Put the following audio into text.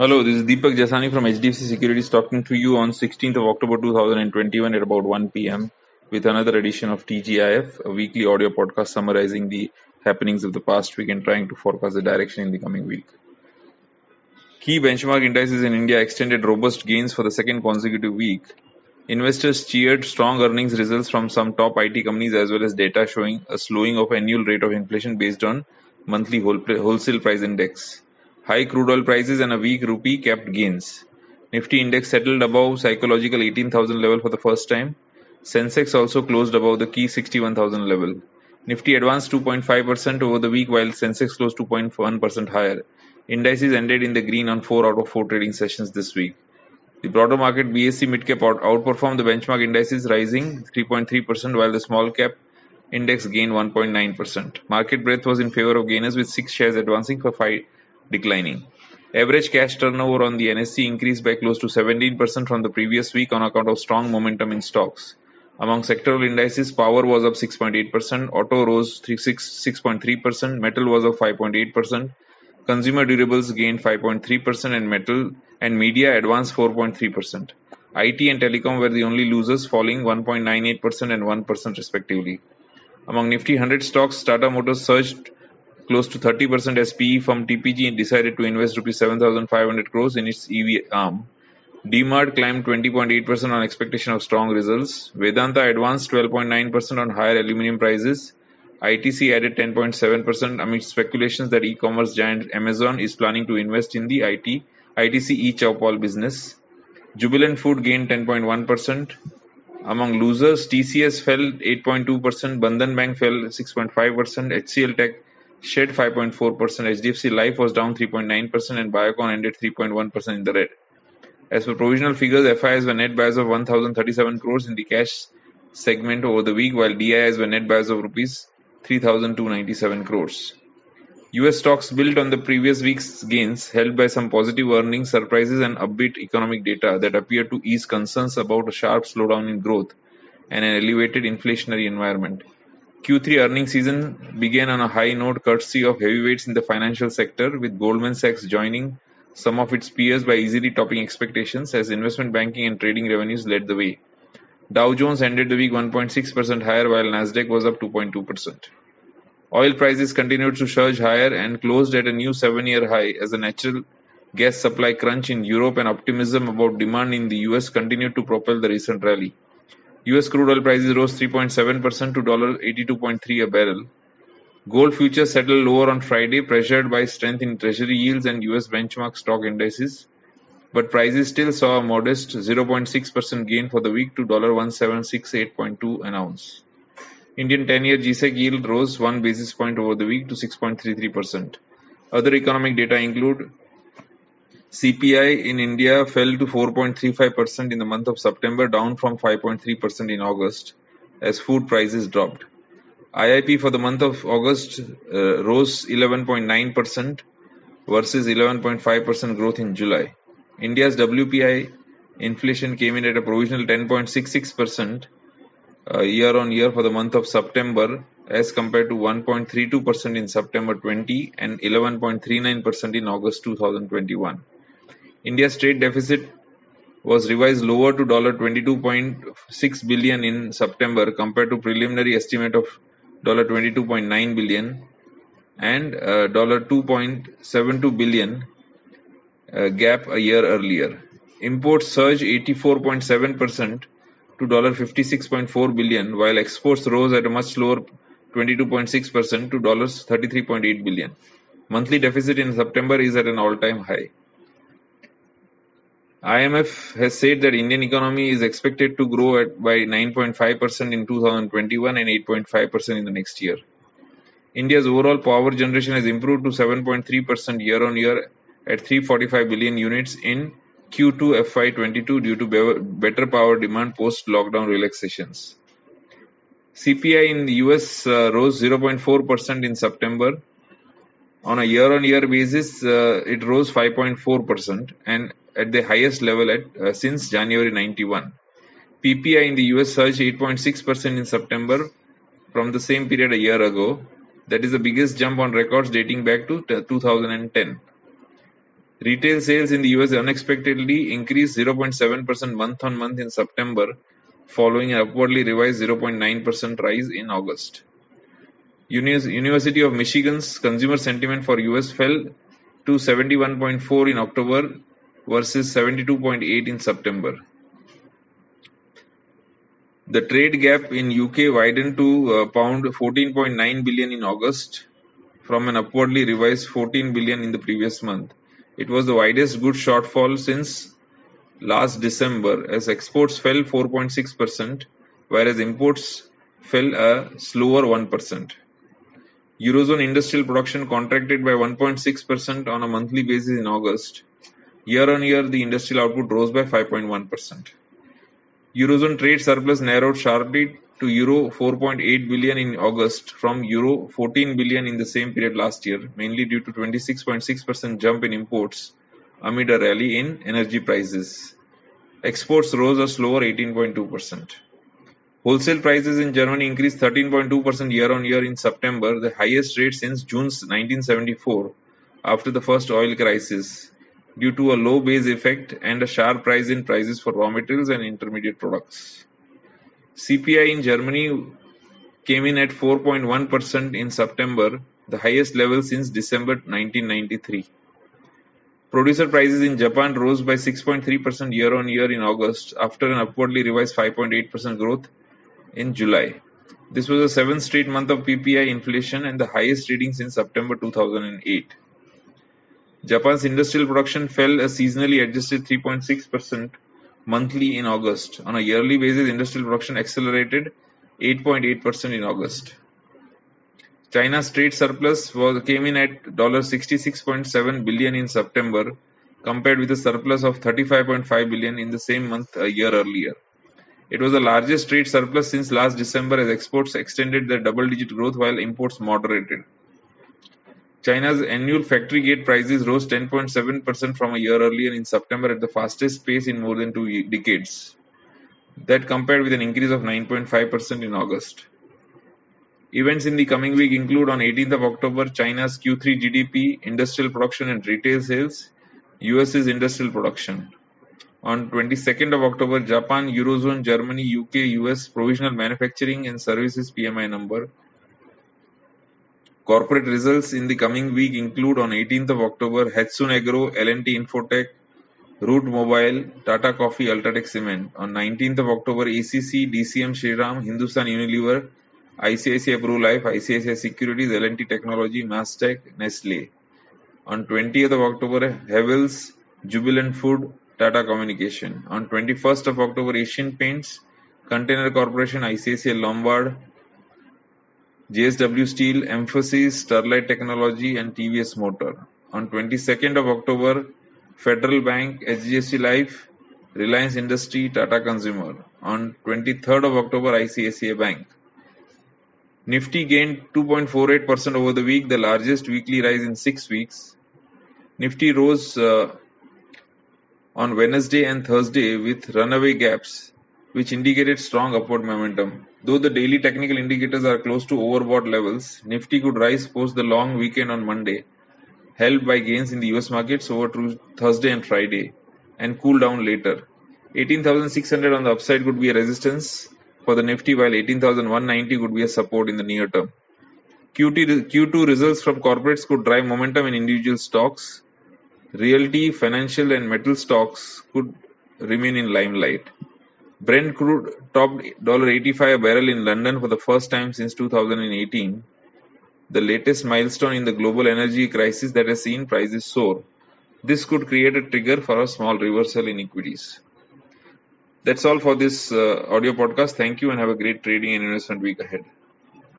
Hello, this is Deepak Jasani from HDFC Securities talking to you on 16th of October 2021 at about 1 p.m. with another edition of TGIF, a weekly audio podcast summarizing the happenings of the past week and trying to forecast the direction in the coming week. Key benchmark indices in India extended robust gains for the second consecutive week. Investors cheered strong earnings results from some top IT companies as well as data showing a slowing of annual rate of inflation based on monthly wholesale price index. High crude oil prices and a weak rupee kept gains. Nifty index settled above psychological 18,000 level for the first time. Sensex also closed above the key 61,000 level. Nifty advanced 2.5% over the week while Sensex closed 2.1% higher. Indices ended in the green on 4 out of 4 trading sessions this week. The broader market BSE midcap out- outperformed the benchmark indices rising 3.3% while the small cap index gained 1.9%. Market breadth was in favor of gainers with 6 shares advancing for 5 declining. Average cash turnover on the NSE increased by close to 17% from the previous week on account of strong momentum in stocks. Among sectoral indices, power was up 6.8%, auto rose 6.3%, metal was up 5.8%, consumer durables gained 5.3%, and metal and media advanced 4.3%. IT and telecom were the only losers, falling 1.98% and 1% respectively. Among Nifty 100 stocks, Tata Motors surged close to 30% as firm TPG and decided to invest rupees 7,500 crores in its EV arm. DMart climbed 20.8% on expectation of strong results. Vedanta advanced 12.9% on higher aluminum prices. ITC added 10.7% amid speculations that e-commerce giant Amazon is planning to invest in the IT ITC e-Choupal business. Jubilant Food gained 10.1%. Among losers, TCS fell 8.2%, Bandhan Bank fell 6.5%, HCL Tech shed 5.4%, HDFC Life was down 3.9%, and Biocon ended 3.1% in the red. As for provisional figures, FIs were net buyers of 1,037 crores in the cash segment over the week, while DIs were net buyers of rupees 3,297 crores. US stocks built on the previous week's gains, helped by some positive earnings surprises and upbeat economic data that appeared to ease concerns about a sharp slowdown in growth and an elevated inflationary environment. Q3 earnings season began on a high note courtesy of heavyweights in the financial sector, with Goldman Sachs joining some of its peers by easily topping expectations as investment banking and trading revenues led the way. Dow Jones ended the week 1.6% higher while Nasdaq was up 2.2%. Oil prices continued to surge higher and closed at a new 7-year high as the natural gas supply crunch in Europe and optimism about demand in the US continued to propel the recent rally. US crude oil prices rose 3.7% to $82.3 a barrel. Gold futures settled lower on Friday, pressured by strength in treasury yields and US benchmark stock indices, but prices still saw a modest 0.6% gain for the week to $176.8.2 an ounce. Indian 10-year GSEC yield rose 1 basis point over the week to 6.33%. Other economic data include CPI in India fell to 4.35% in the month of September, down from 5.3% in August, as food prices dropped. IIP for the month of August uh, rose 11.9% versus 11.5% growth in July. India's WPI inflation came in at a provisional 10.66% uh, year on year for the month of September as compared to 1.32% in September 20 and 11.39% in August 2021. India's trade deficit was revised lower to 22.6 billion in September compared to preliminary estimate of 22.9 billion and uh, 2.72 billion uh, gap a year earlier. Imports surged 84.7% to $56.4 billion, while exports rose at a much slower 22.6% to $33.8 billion. Monthly deficit in September is at an all-time high. IMF has said that Indian economy is expected to grow at by 9.5% in 2021 and 8.5% in the next year. India's overall power generation has improved to 7.3% year on year at 345 billion units in Q2 FY22 due to better power demand post lockdown relaxations. CPI in the US uh, rose 0.4% in September. On a year on year basis, uh, it rose 5.4% and at the highest level at, uh, since January 91. PPI in the US surged 8.6% in September from the same period a year ago. That is the biggest jump on records dating back to 2010. Retail sales in the US unexpectedly increased 0.7% month on month in September, following an upwardly revised 0.9% rise in August. University of Michigan's consumer sentiment for US fell to 71.4 in October versus 72.8 in September. The trade gap in UK widened to uh, pound 14.9 billion in August from an upwardly revised 14 billion in the previous month. It was the widest goods shortfall since last December as exports fell 4.6% whereas imports fell a slower 1%. Eurozone industrial production contracted by 1.6% on a monthly basis in August. Year-on-year, the industrial output rose by 5.1%. Eurozone trade surplus narrowed sharply to euro 4.8 billion in August from euro 14 billion in the same period last year, mainly due to 26.6% jump in imports amid a rally in energy prices. Exports rose a slower 18.2%. Wholesale prices in Germany increased 13.2% year-on-year in September, the highest rate since June 1974, after the first oil crisis, due to a low base effect and a sharp rise in prices for raw materials and intermediate products. CPI in Germany came in at 4.1% in September, the highest level since December 1993. Producer prices in Japan rose by 6.3% year-on-year in August after an upwardly revised 5.8% growth in July. This was the seventh straight month of PPI inflation and the highest reading since September 2008. Japan's industrial production fell a seasonally adjusted 3.6% monthly in August. On a yearly basis, industrial production accelerated 8.8% in August. China's trade surplus was, came in at 66.7 billion in September, compared with a surplus of 35.5 billion in the same month a year earlier. It was the largest trade surplus since last December as exports extended their double-digit growth while imports moderated. China's annual factory gate prices rose 10.7% from a year earlier in September at the fastest pace in more than two decades. That compared with an increase of 9.5% in August. Events in the coming week include on 18th of October China's Q3 GDP, industrial production and retail sales, US's industrial production. On 22nd of October, Japan, Eurozone, Germany, UK, US provisional manufacturing and services PMI number. Corporate results in the coming week include on 18th of October, Hatsun Agro, L&T Infotech, Route Mobile, Tata Coffee, Ultratech Cement. On 19th of October, ACC, DCM Shriram, Hindustan Unilever, ICICI Pru Life, ICICI Securities, L&T Technology, Mastek, Nestle. On 20th of October, Havells, Jubilant Food, Tata Communication. On 21st of October, Asian Paints, Container Corporation, ICICI Lombard, JSW Steel, Mphasis, Sterlite Technology and TVS Motor. On 22nd of October, Federal Bank, HDFC Life, Reliance Industry, Tata Consumer. On 23rd of October, ICICI Bank. Nifty gained 2.48% over the week, the largest weekly rise in six weeks. Nifty rose uh, on Wednesday and Thursday with runaway gaps, which indicated strong upward momentum. Though the daily technical indicators are close to overbought levels, Nifty could rise post the long weekend on Monday, helped by gains in the US markets over Thursday and Friday, and cool down later. 18,600 on the upside could be a resistance for the Nifty, while 18,190 could be a support in the near term. Q2 results from corporates could drive momentum in individual stocks, Realty, financial and metal stocks could remain in limelight. Brent crude topped $85 a barrel in London for the first time since 2018, the latest milestone in the global energy crisis that has seen prices soar. This could create a trigger for a small reversal in equities. That's all for this uh, audio podcast. Thank you and have a great trading and investment week ahead.